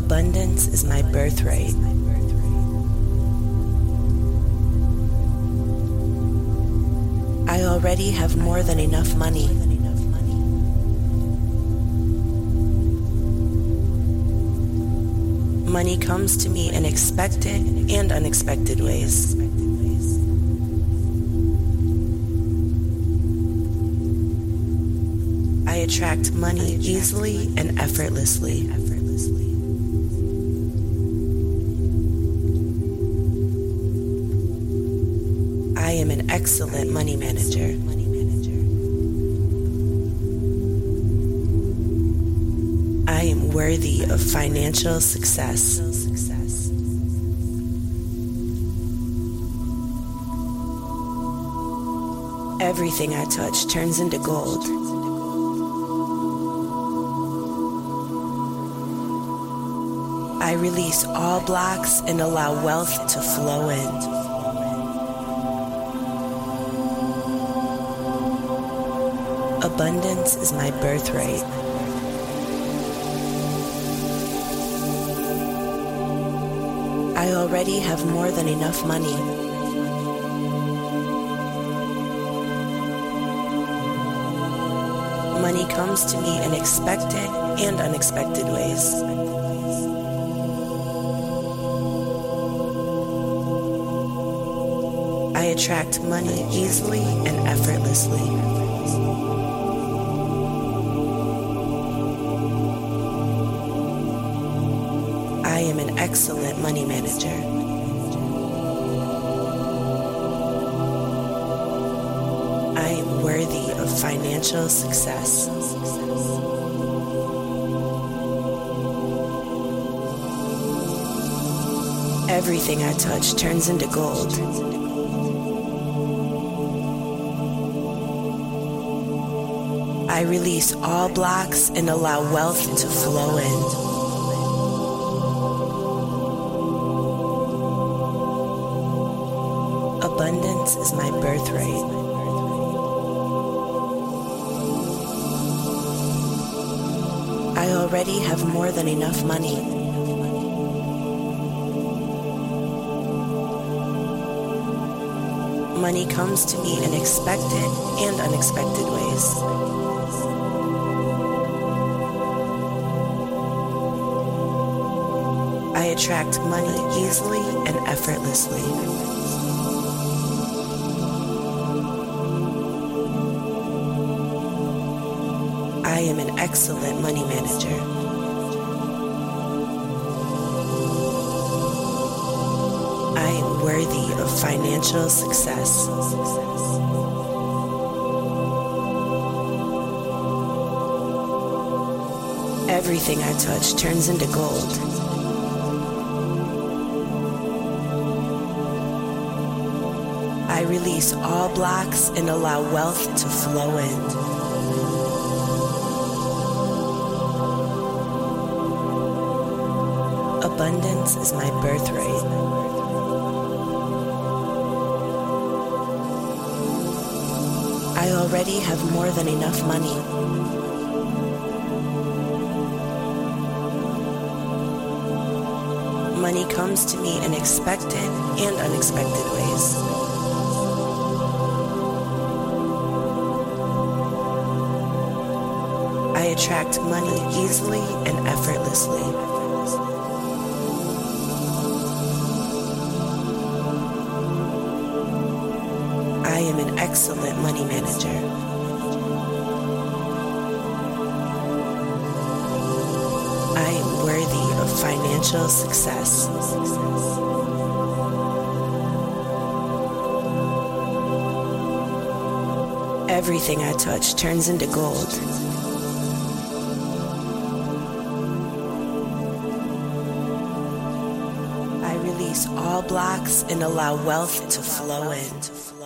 Abundance is my birthright. I already have more than enough money. Money comes to me in expected and unexpected ways. I attract money easily and effortlessly. Am an excellent money manager. I am worthy of financial success. Everything I touch turns into gold. I release all blocks and allow wealth to flow in. Abundance is my birthright. I already have more than enough money. Money comes to me in expected and unexpected ways. I attract money easily and effortlessly. Excellent money manager. I am worthy of financial success. Everything I touch turns into gold. I release all blocks and allow wealth to flow in. Abundance is my birthright. I already have more than enough money. Money comes to me in expected and unexpected ways. I attract money easily and effortlessly. Am an excellent money manager. I am worthy of financial success. Everything I touch turns into gold. I release all blocks and allow wealth to flow in. Abundance is my birthright. I already have more than enough money. Money comes to me in expected and unexpected ways. I attract money easily and effortlessly. Am an excellent money manager. I am worthy of financial success. Everything I touch turns into gold. I release all blocks and allow wealth to flow in.